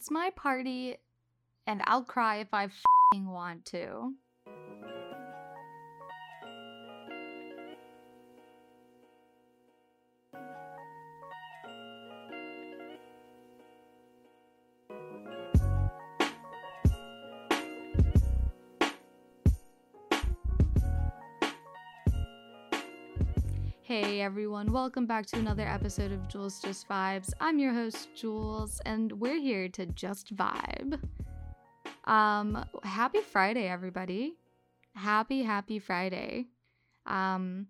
It's my party, and I'll cry if I want to. Hey everyone, welcome back to another episode of Jules Just Vibes. I'm your host, Jules, and we're here to just vibe. Um, happy Friday, everybody. Happy, happy Friday. Um,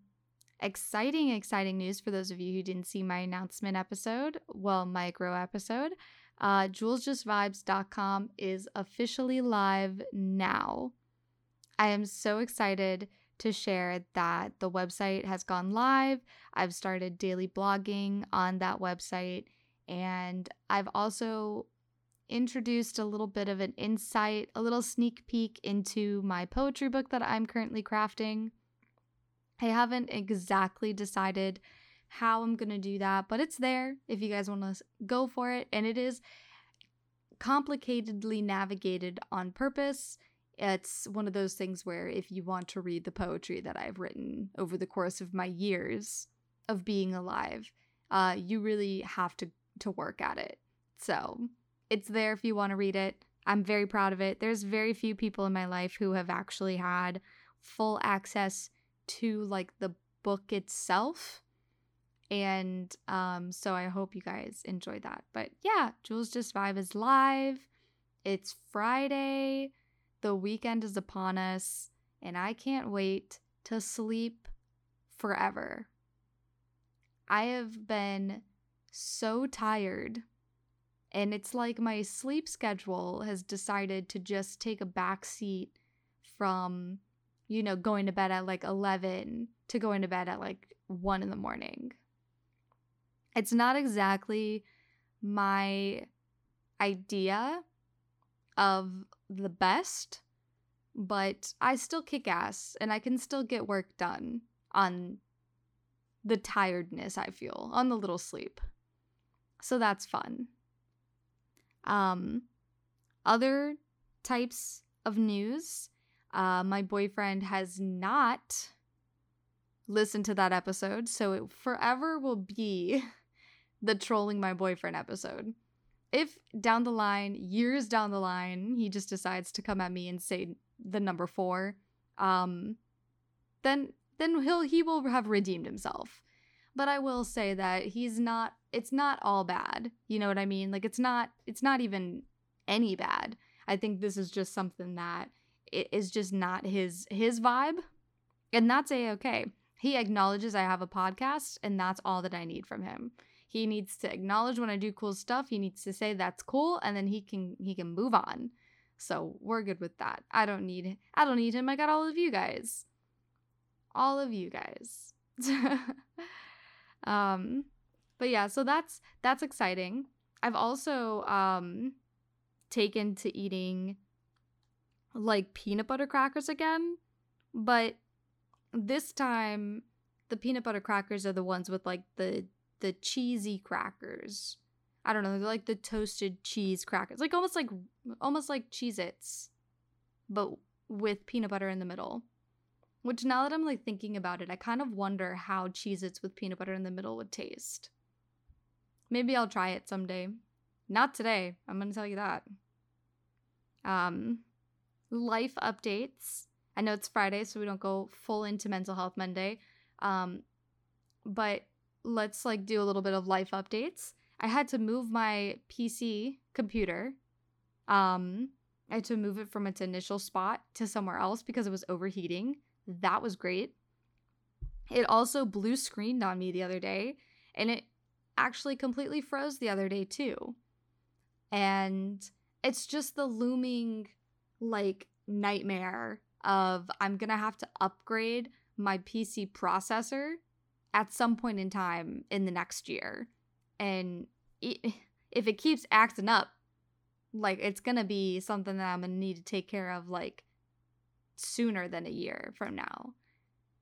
exciting, exciting news for those of you who didn't see my announcement episode, well, micro episode. Uh, JulesJustVibes.com is officially live now. I am so excited to share that the website has gone live. I've started daily blogging on that website, and I've also introduced a little bit of an insight, a little sneak peek into my poetry book that I'm currently crafting. I haven't exactly decided how I'm going to do that, but it's there if you guys want to go for it. And it is complicatedly navigated on purpose it's one of those things where if you want to read the poetry that I've written over the course of my years of being alive, uh, you really have to to work at it. So it's there if you want to read it. I'm very proud of it. There's very few people in my life who have actually had full access to like the book itself. And um, so I hope you guys enjoy that. But yeah, Jules Just Vibe is live. It's Friday. The weekend is upon us, and I can't wait to sleep forever. I have been so tired, and it's like my sleep schedule has decided to just take a back seat from, you know, going to bed at like 11 to going to bed at like 1 in the morning. It's not exactly my idea of the best, but I still kick ass and I can still get work done on the tiredness I feel, on the little sleep. So that's fun. Um, other types of news. Uh, my boyfriend has not listened to that episode, so it forever will be the trolling my boyfriend episode if down the line, years down the line, he just decides to come at me and say the number four, um, then then he'll he will have redeemed himself. But I will say that he's not. It's not all bad. You know what I mean? Like it's not. It's not even any bad. I think this is just something that it is just not his his vibe, and that's a okay. He acknowledges I have a podcast, and that's all that I need from him. He needs to acknowledge when I do cool stuff. He needs to say that's cool and then he can he can move on. So, we're good with that. I don't need I don't need him. I got all of you guys. All of you guys. um but yeah, so that's that's exciting. I've also um taken to eating like peanut butter crackers again, but this time the peanut butter crackers are the ones with like the the cheesy crackers. I don't know, they're like the toasted cheese crackers. Like almost like almost like Cheez-Its, but with peanut butter in the middle. Which now that I'm like thinking about it, I kind of wonder how Cheez-Its with peanut butter in the middle would taste. Maybe I'll try it someday. Not today, I'm gonna tell you that. Um life updates. I know it's Friday, so we don't go full into mental health Monday. Um, but let's like do a little bit of life updates. I had to move my PC computer. Um, I had to move it from its initial spot to somewhere else because it was overheating. That was great. It also blue screened on me the other day, and it actually completely froze the other day too. And it's just the looming like nightmare of I'm gonna have to upgrade my PC processor at some point in time in the next year. And it, if it keeps acting up, like it's going to be something that I'm going to need to take care of like sooner than a year from now.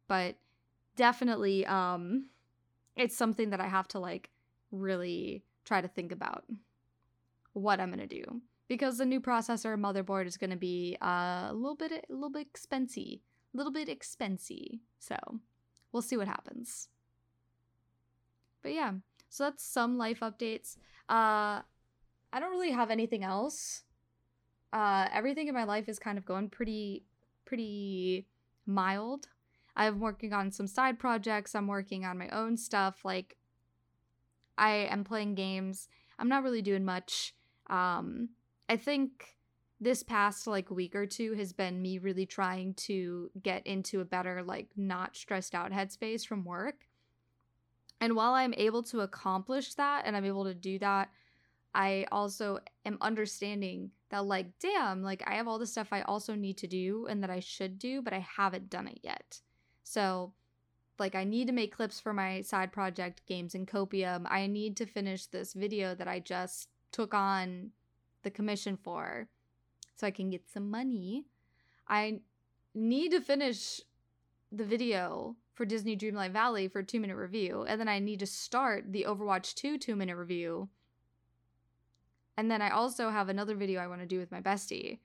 But definitely um it's something that I have to like really try to think about what I'm going to do because the new processor motherboard is going to be uh, a little bit a little bit expensive, a little bit expensive. So, we'll see what happens. But yeah, so that's some life updates. Uh I don't really have anything else. Uh everything in my life is kind of going pretty pretty mild. I'm working on some side projects, I'm working on my own stuff like I am playing games. I'm not really doing much. Um I think this past like week or two has been me really trying to get into a better like not stressed out headspace from work and while i'm able to accomplish that and i'm able to do that i also am understanding that like damn like i have all the stuff i also need to do and that i should do but i haven't done it yet so like i need to make clips for my side project games in copium i need to finish this video that i just took on the commission for so I can get some money. I need to finish the video for Disney Dreamlight Valley for a two minute review, and then I need to start the Overwatch 2 two minute review. And then I also have another video I want to do with my bestie.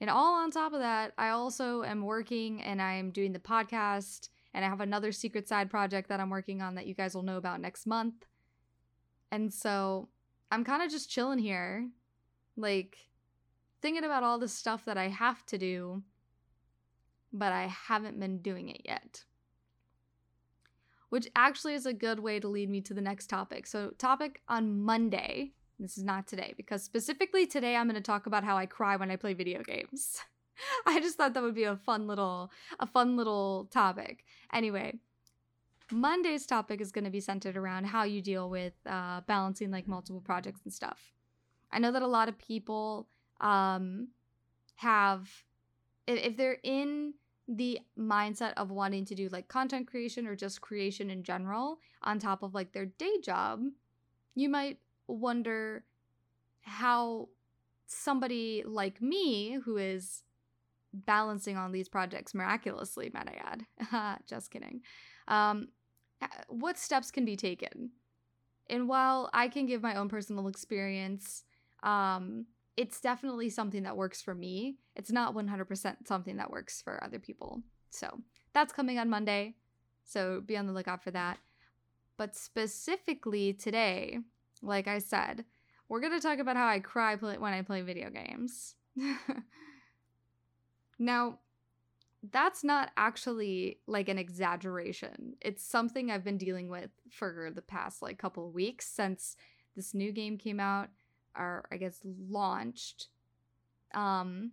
And all on top of that, I also am working and I'm doing the podcast, and I have another secret side project that I'm working on that you guys will know about next month. And so I'm kind of just chilling here. Like, thinking about all the stuff that I have to do, but I haven't been doing it yet. Which actually is a good way to lead me to the next topic. So, topic on Monday. This is not today, because specifically today I'm going to talk about how I cry when I play video games. I just thought that would be a fun little a fun little topic. Anyway, Monday's topic is going to be centered around how you deal with uh, balancing like multiple projects and stuff. I know that a lot of people um, have if, if they're in the mindset of wanting to do like content creation or just creation in general on top of like their day job, you might wonder how somebody like me who is balancing on these projects miraculously, might I add, just kidding, um, what steps can be taken? And while I can give my own personal experience, um, it's definitely something that works for me. It's not 100% something that works for other people. So that's coming on Monday. So be on the lookout for that. But specifically today, like I said, we're going to talk about how I cry when I play video games. now, that's not actually like an exaggeration. It's something I've been dealing with for the past like couple of weeks since this new game came out are I guess launched. Um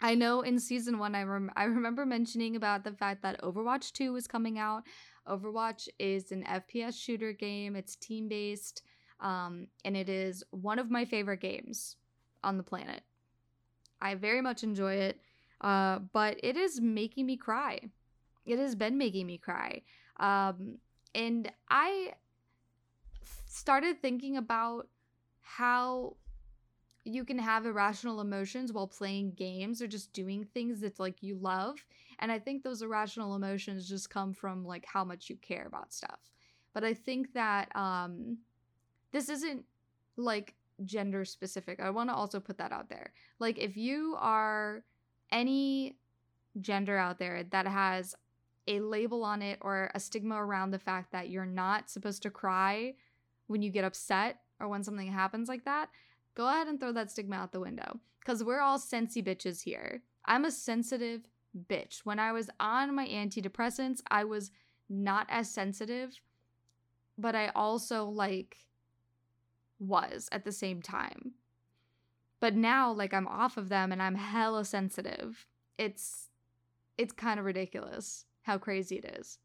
I know in season 1 I rem- I remember mentioning about the fact that Overwatch 2 is coming out. Overwatch is an FPS shooter game. It's team-based um and it is one of my favorite games on the planet. I very much enjoy it. Uh but it is making me cry. It has been making me cry. Um and I started thinking about how you can have irrational emotions while playing games or just doing things that like you love and i think those irrational emotions just come from like how much you care about stuff. But i think that um this isn't like gender specific. I want to also put that out there. Like if you are any gender out there that has a label on it or a stigma around the fact that you're not supposed to cry when you get upset or when something happens like that, go ahead and throw that stigma out the window. Because we're all sensy bitches here. I'm a sensitive bitch. When I was on my antidepressants, I was not as sensitive, but I also like was at the same time. But now like I'm off of them and I'm hella sensitive. It's it's kind of ridiculous how crazy it is.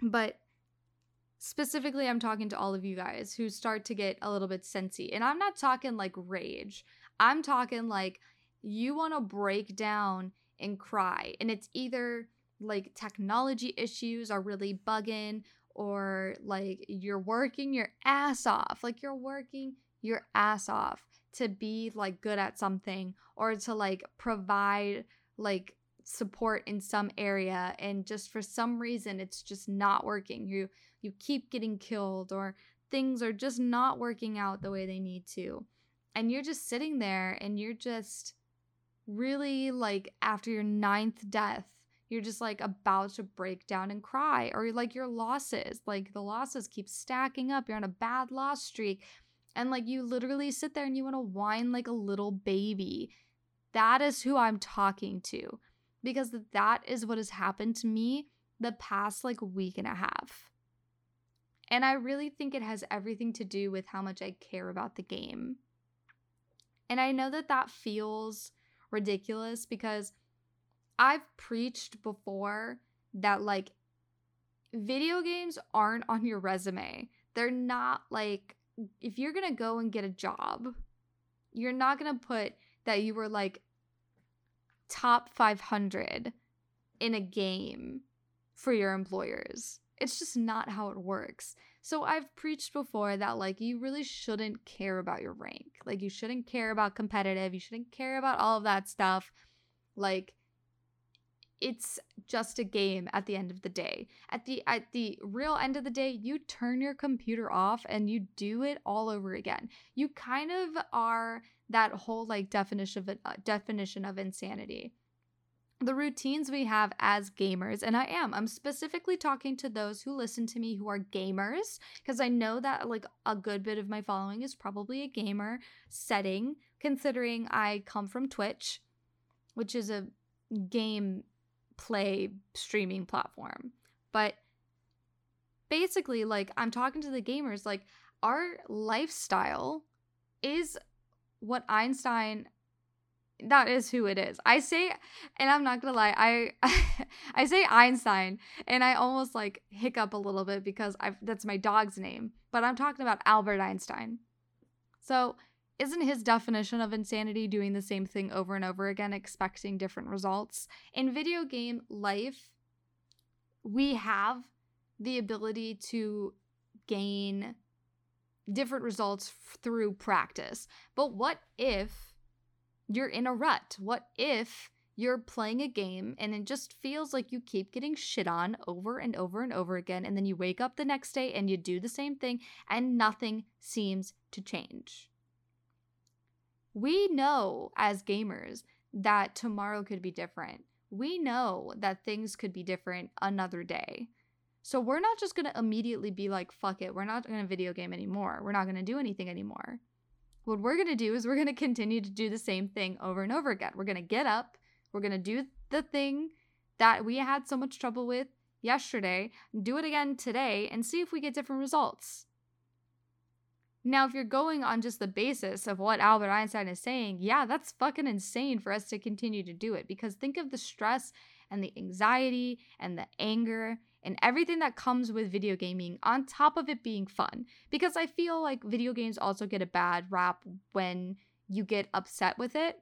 But specifically i'm talking to all of you guys who start to get a little bit sensy and i'm not talking like rage. I'm talking like you want to break down and cry and it's either like technology issues are really bugging or like you're working your ass off like you're working your ass off to be like good at something or to like provide like support in some area and just for some reason it's just not working you you keep getting killed or things are just not working out the way they need to. And you're just sitting there and you're just really like after your ninth death, you're just like about to break down and cry, or like your losses, like the losses keep stacking up. You're on a bad loss streak. And like you literally sit there and you want to whine like a little baby. That is who I'm talking to because that is what has happened to me the past like week and a half. And I really think it has everything to do with how much I care about the game. And I know that that feels ridiculous because I've preached before that like video games aren't on your resume. They're not like if you're going to go and get a job, you're not going to put that you were like top 500 in a game for your employers. It's just not how it works. So I've preached before that like you really shouldn't care about your rank. Like you shouldn't care about competitive, you shouldn't care about all of that stuff. Like it's just a game at the end of the day. At the at the real end of the day, you turn your computer off and you do it all over again. You kind of are that whole like definition of uh, definition of insanity the routines we have as gamers, and I am. I'm specifically talking to those who listen to me who are gamers, because I know that like a good bit of my following is probably a gamer setting, considering I come from Twitch, which is a game play streaming platform. But basically, like, I'm talking to the gamers, like, our lifestyle is what Einstein that is who it is. I say, and I'm not gonna lie, I I say Einstein, and I almost like hiccup a little bit because I that's my dog's name, but I'm talking about Albert Einstein. So, isn't his definition of insanity doing the same thing over and over again, expecting different results? In video game life, we have the ability to gain different results through practice. But what if you're in a rut? What if you're playing a game and it just feels like you keep getting shit on over and over and over again, and then you wake up the next day and you do the same thing and nothing seems to change? We know as gamers that tomorrow could be different. We know that things could be different another day. So we're not just going to immediately be like, fuck it, we're not going to video game anymore. We're not going to do anything anymore. What we're going to do is we're going to continue to do the same thing over and over again. We're going to get up, we're going to do the thing that we had so much trouble with yesterday, do it again today, and see if we get different results. Now, if you're going on just the basis of what Albert Einstein is saying, yeah, that's fucking insane for us to continue to do it because think of the stress and the anxiety and the anger and everything that comes with video gaming on top of it being fun. Because I feel like video games also get a bad rap when you get upset with it.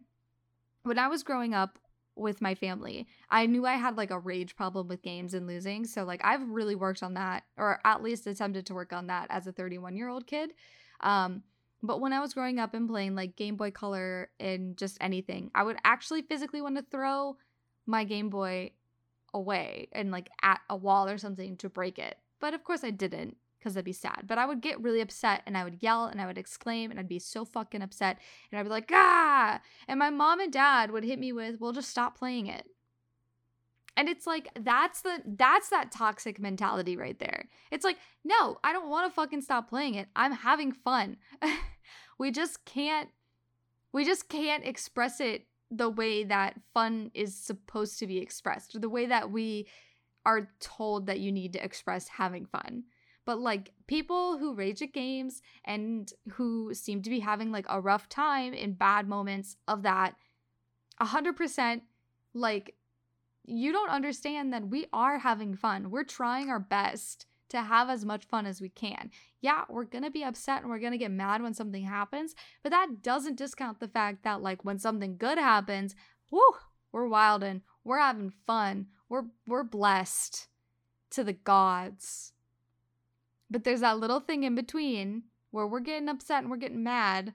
When I was growing up with my family, I knew I had like a rage problem with games and losing. So, like, I've really worked on that, or at least attempted to work on that as a 31 year old kid. Um, but when I was growing up and playing like Game Boy Color and just anything, I would actually physically want to throw my Game Boy away and like at a wall or something to break it. But of course I didn't because I'd be sad. But I would get really upset and I would yell and I would exclaim and I'd be so fucking upset and I'd be like, ah! And my mom and dad would hit me with, well, just stop playing it. And it's like that's the that's that toxic mentality right there. It's like, no, I don't want to fucking stop playing it. I'm having fun. we just can't we just can't express it the way that fun is supposed to be expressed, the way that we are told that you need to express having fun. But like people who rage at games and who seem to be having like a rough time in bad moments of that, 100% like you don't understand that we are having fun. We're trying our best to have as much fun as we can. Yeah, we're gonna be upset and we're gonna get mad when something happens, but that doesn't discount the fact that, like, when something good happens, whoo, we're wildin', we're having fun, we're we're blessed to the gods. But there's that little thing in between where we're getting upset and we're getting mad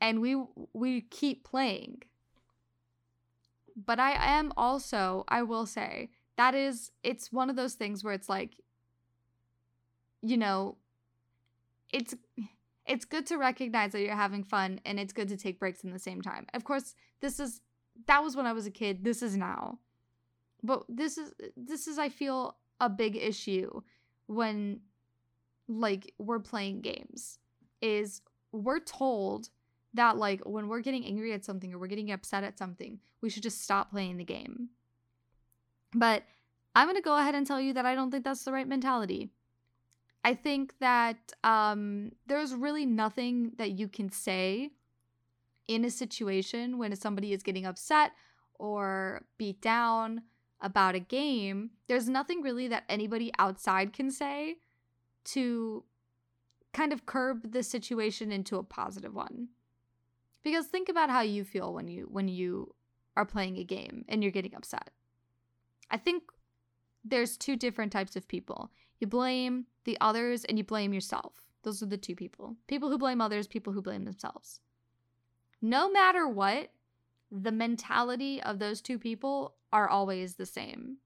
and we we keep playing. But I am also, I will say, that is it's one of those things where it's like you know, it's it's good to recognize that you're having fun and it's good to take breaks in the same time. Of course, this is that was when I was a kid. This is now. But this is this is I feel a big issue when like we're playing games is we're told that like when we're getting angry at something or we're getting upset at something, we should just stop playing the game. But I'm going to go ahead and tell you that I don't think that's the right mentality. I think that um, there's really nothing that you can say in a situation when somebody is getting upset or beat down about a game. There's nothing really that anybody outside can say to kind of curb the situation into a positive one. Because think about how you feel when you when you are playing a game and you're getting upset. I think there's two different types of people. You blame the others and you blame yourself. Those are the two people. People who blame others, people who blame themselves. No matter what, the mentality of those two people are always the same.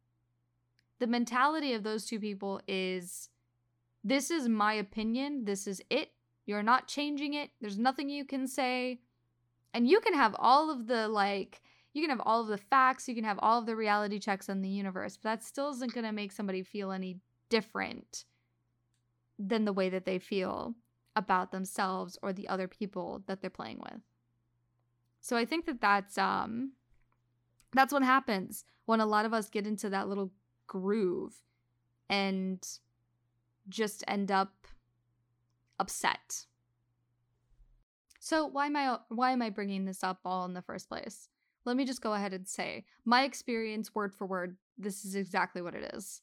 The mentality of those two people is this is my opinion, this is it. You're not changing it. There's nothing you can say. And you can have all of the like you can have all of the facts, you can have all of the reality checks on the universe, but that still isn't going to make somebody feel any different than the way that they feel about themselves or the other people that they're playing with. So I think that that's um that's what happens when a lot of us get into that little groove and just end up upset. So why am I why am I bringing this up all in the first place? Let me just go ahead and say my experience word for word this is exactly what it is.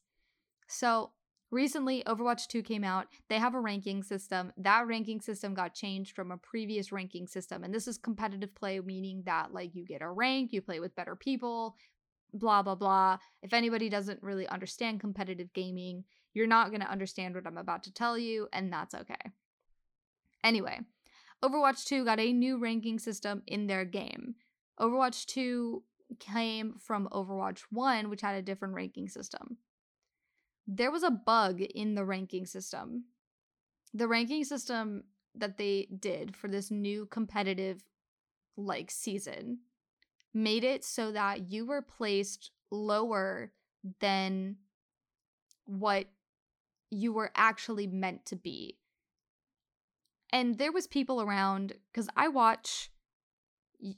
So, recently Overwatch 2 came out. They have a ranking system. That ranking system got changed from a previous ranking system. And this is competitive play, meaning that, like, you get a rank, you play with better people, blah, blah, blah. If anybody doesn't really understand competitive gaming, you're not going to understand what I'm about to tell you, and that's okay. Anyway, Overwatch 2 got a new ranking system in their game. Overwatch 2 came from Overwatch 1, which had a different ranking system there was a bug in the ranking system. The ranking system that they did for this new competitive like season made it so that you were placed lower than what you were actually meant to be. And there was people around cuz I watch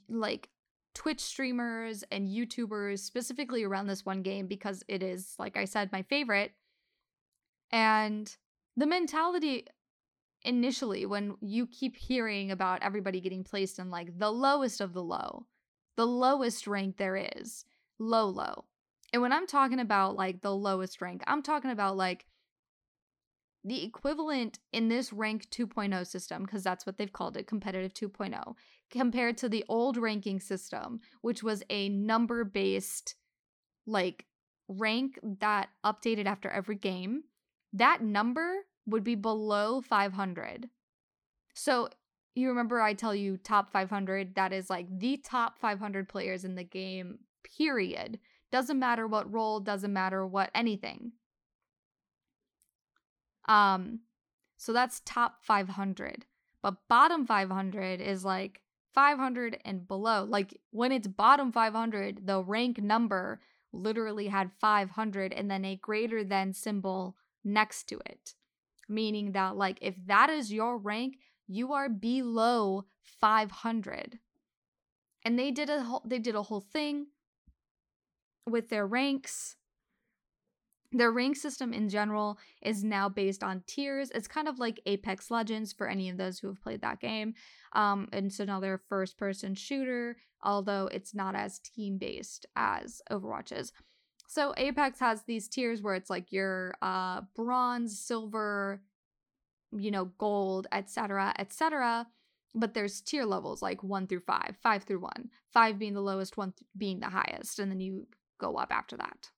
like Twitch streamers and YouTubers specifically around this one game because it is, like I said, my favorite. And the mentality initially, when you keep hearing about everybody getting placed in like the lowest of the low, the lowest rank there is, low, low. And when I'm talking about like the lowest rank, I'm talking about like the equivalent in this rank 2.0 system, because that's what they've called it, competitive 2.0, compared to the old ranking system, which was a number based like rank that updated after every game, that number would be below 500. So you remember I tell you top 500, that is like the top 500 players in the game, period. Doesn't matter what role, doesn't matter what anything. Um, so that's top 500. But bottom 500 is like 500 and below. Like when it's bottom 500, the rank number literally had 500 and then a greater than symbol next to it. Meaning that, like, if that is your rank, you are below 500. And they did a whole they did a whole thing with their ranks their rank system in general is now based on tiers. It's kind of like Apex Legends for any of those who have played that game. Um, and so now they're first person shooter, although it's not as team based as Overwatch is. So Apex has these tiers where it's like your uh, bronze, silver, you know, gold, etc., etc. But there's tier levels like one through five, five through one, five being the lowest, one th- being the highest, and then you go up after that.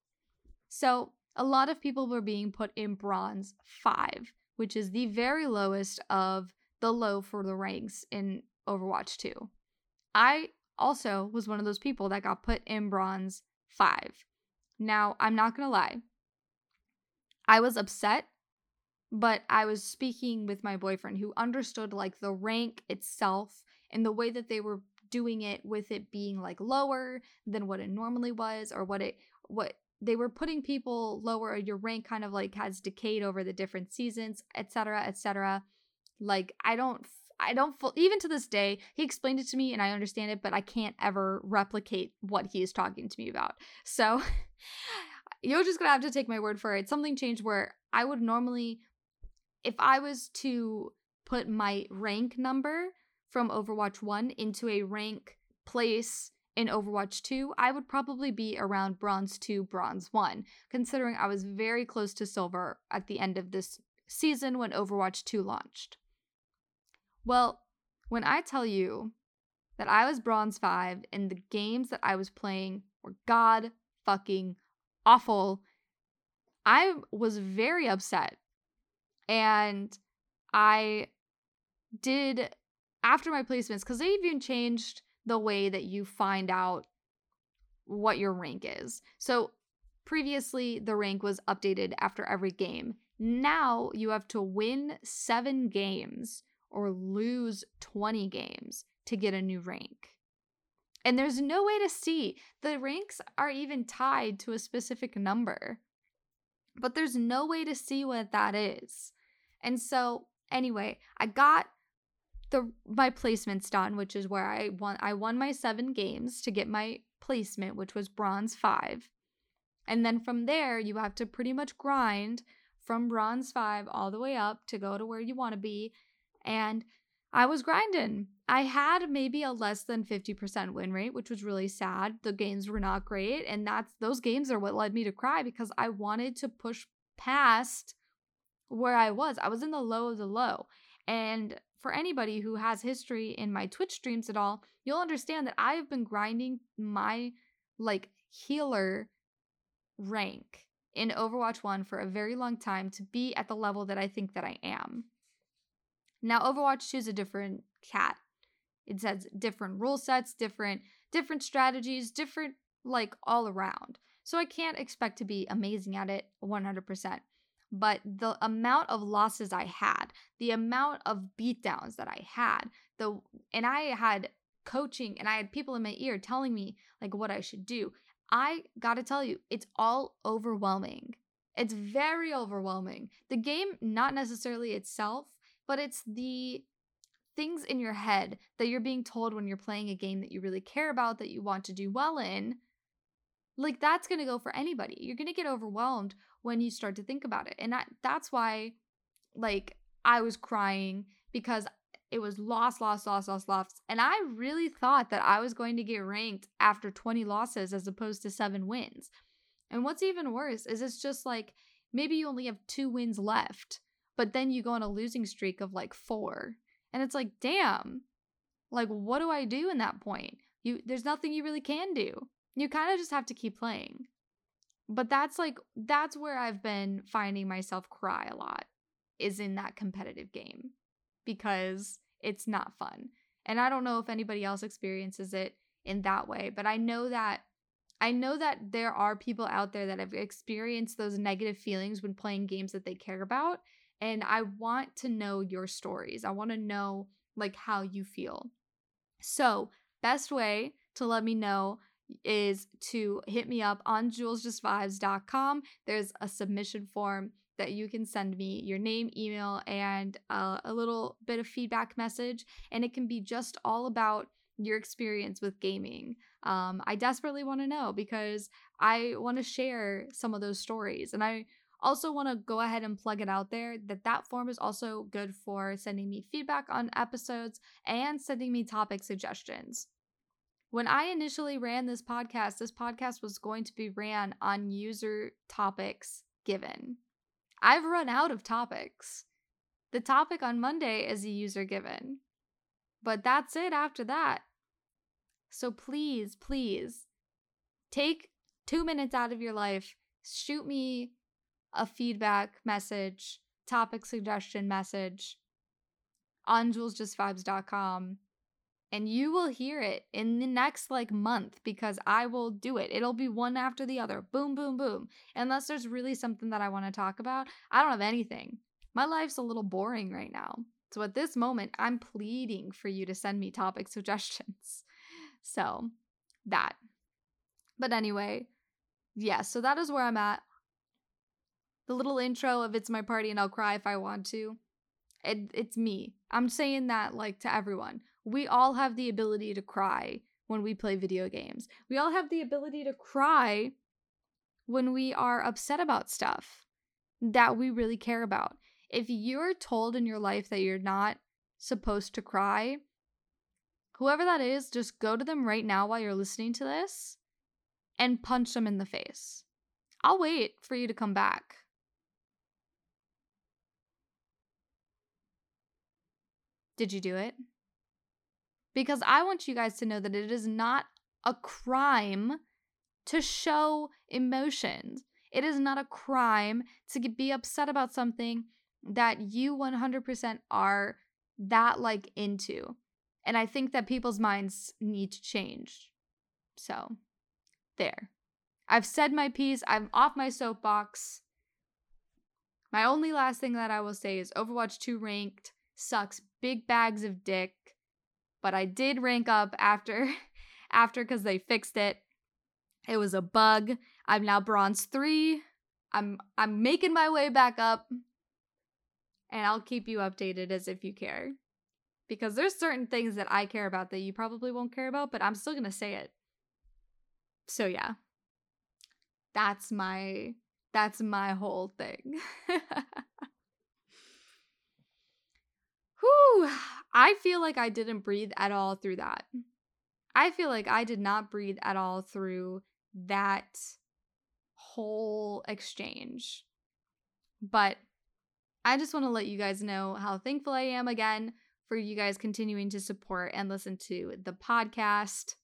So a lot of people were being put in bronze 5, which is the very lowest of the low for the ranks in Overwatch 2. I also was one of those people that got put in bronze 5. Now, I'm not to lie. I was upset but I was speaking with my boyfriend who understood like the rank itself and the way that they were doing it with it being like lower than what it normally was or what it what they were putting people lower uh, your rank kind of like has decayed over the different seasons etc etc like i don't i don't even to this day he explained it to me and i understand it but i can't ever replicate what he is talking to me about. So you're just gonna have to take my word for it. Something changed where i would normally if I was to put my rank number from Overwatch 1 into a rank place in Overwatch 2, I would probably be around Bronze 2, Bronze 1, considering I was very close to Silver at the end of this season when Overwatch 2 launched. Well, when I tell you that I was Bronze 5 and the games that I was playing were god fucking awful, I was very upset and I did after my placements because they even changed the way that you find out what your rank is. So previously, the rank was updated after every game. Now you have to win seven games or lose 20 games to get a new rank. And there's no way to see. The ranks are even tied to a specific number, but there's no way to see what that is. And so, anyway, I got the my placements done, which is where I won I won my 7 games to get my placement, which was bronze 5. And then from there, you have to pretty much grind from bronze 5 all the way up to go to where you want to be. And I was grinding. I had maybe a less than 50% win rate, which was really sad. The games were not great, and that's those games are what led me to cry because I wanted to push past where I was. I was in the low of the low. And for anybody who has history in my Twitch streams at all, you'll understand that I have been grinding my like healer rank in Overwatch 1 for a very long time to be at the level that I think that I am. Now Overwatch 2 is a different cat. It says different rule sets, different different strategies, different like all around. So I can't expect to be amazing at it 100% but the amount of losses I had, the amount of beatdowns that I had, the and I had coaching and I had people in my ear telling me like what I should do. I got to tell you, it's all overwhelming. It's very overwhelming. The game not necessarily itself, but it's the things in your head that you're being told when you're playing a game that you really care about that you want to do well in. Like that's going to go for anybody. You're going to get overwhelmed when you start to think about it. And I, that's why, like, I was crying because it was loss, loss, loss, loss, loss. And I really thought that I was going to get ranked after 20 losses as opposed to seven wins. And what's even worse is it's just like maybe you only have two wins left, but then you go on a losing streak of like four. And it's like, damn, like, what do I do in that point? You, there's nothing you really can do. You kind of just have to keep playing. But that's like that's where I've been finding myself cry a lot is in that competitive game because it's not fun. And I don't know if anybody else experiences it in that way, but I know that I know that there are people out there that have experienced those negative feelings when playing games that they care about, and I want to know your stories. I want to know like how you feel. So, best way to let me know is to hit me up on julesjustvibes.com. There's a submission form that you can send me your name, email, and uh, a little bit of feedback message. And it can be just all about your experience with gaming. Um, I desperately want to know because I want to share some of those stories. And I also want to go ahead and plug it out there that that form is also good for sending me feedback on episodes and sending me topic suggestions. When I initially ran this podcast, this podcast was going to be ran on user topics given. I've run out of topics. The topic on Monday is a user given. But that's it after that. So please, please take two minutes out of your life, shoot me a feedback message, topic suggestion message on julesjustvibes.com and you will hear it in the next like month because I will do it. It'll be one after the other. Boom, boom, boom. Unless there's really something that I want to talk about. I don't have anything. my life's a little boring right now. So at this moment, I'm pleading for you to send me topic suggestions. So that. But anyway, yeah, so that is where I'm at. The little intro of It's My Party and I'll Cry If I Want to. It, it's me. I'm saying that like to everyone. We all have the ability to cry when we play video games. We all have the ability to cry when we are upset about stuff that we really care about. If you're told in your life that you're not supposed to cry, whoever that is, just go to them right now while you're listening to this and punch them in the face. I'll wait for you to come back. Did you do it? Because I want you guys to know that it is not a crime to show emotions. It is not a crime to be upset about something that you 100% are that like into. And I think that people's minds need to change. So, there. I've said my piece. I'm off my soapbox. My only last thing that I will say is Overwatch 2 ranked sucks big bags of dick. But I did rank up after after cuz they fixed it. It was a bug. I'm now bronze 3. I'm I'm making my way back up. And I'll keep you updated as if you care. Because there's certain things that I care about that you probably won't care about, but I'm still going to say it. So yeah. That's my that's my whole thing. Whew. I feel like I didn't breathe at all through that. I feel like I did not breathe at all through that whole exchange. But I just want to let you guys know how thankful I am again for you guys continuing to support and listen to the podcast.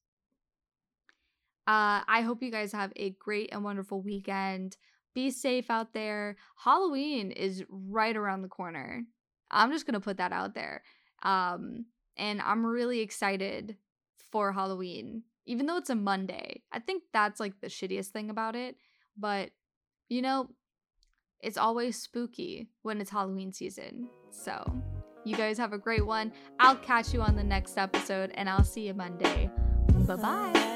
Uh, I hope you guys have a great and wonderful weekend. Be safe out there. Halloween is right around the corner. I'm just going to put that out there. Um, and I'm really excited for Halloween, even though it's a Monday. I think that's like the shittiest thing about it. But, you know, it's always spooky when it's Halloween season. So, you guys have a great one. I'll catch you on the next episode and I'll see you Monday. Bye bye.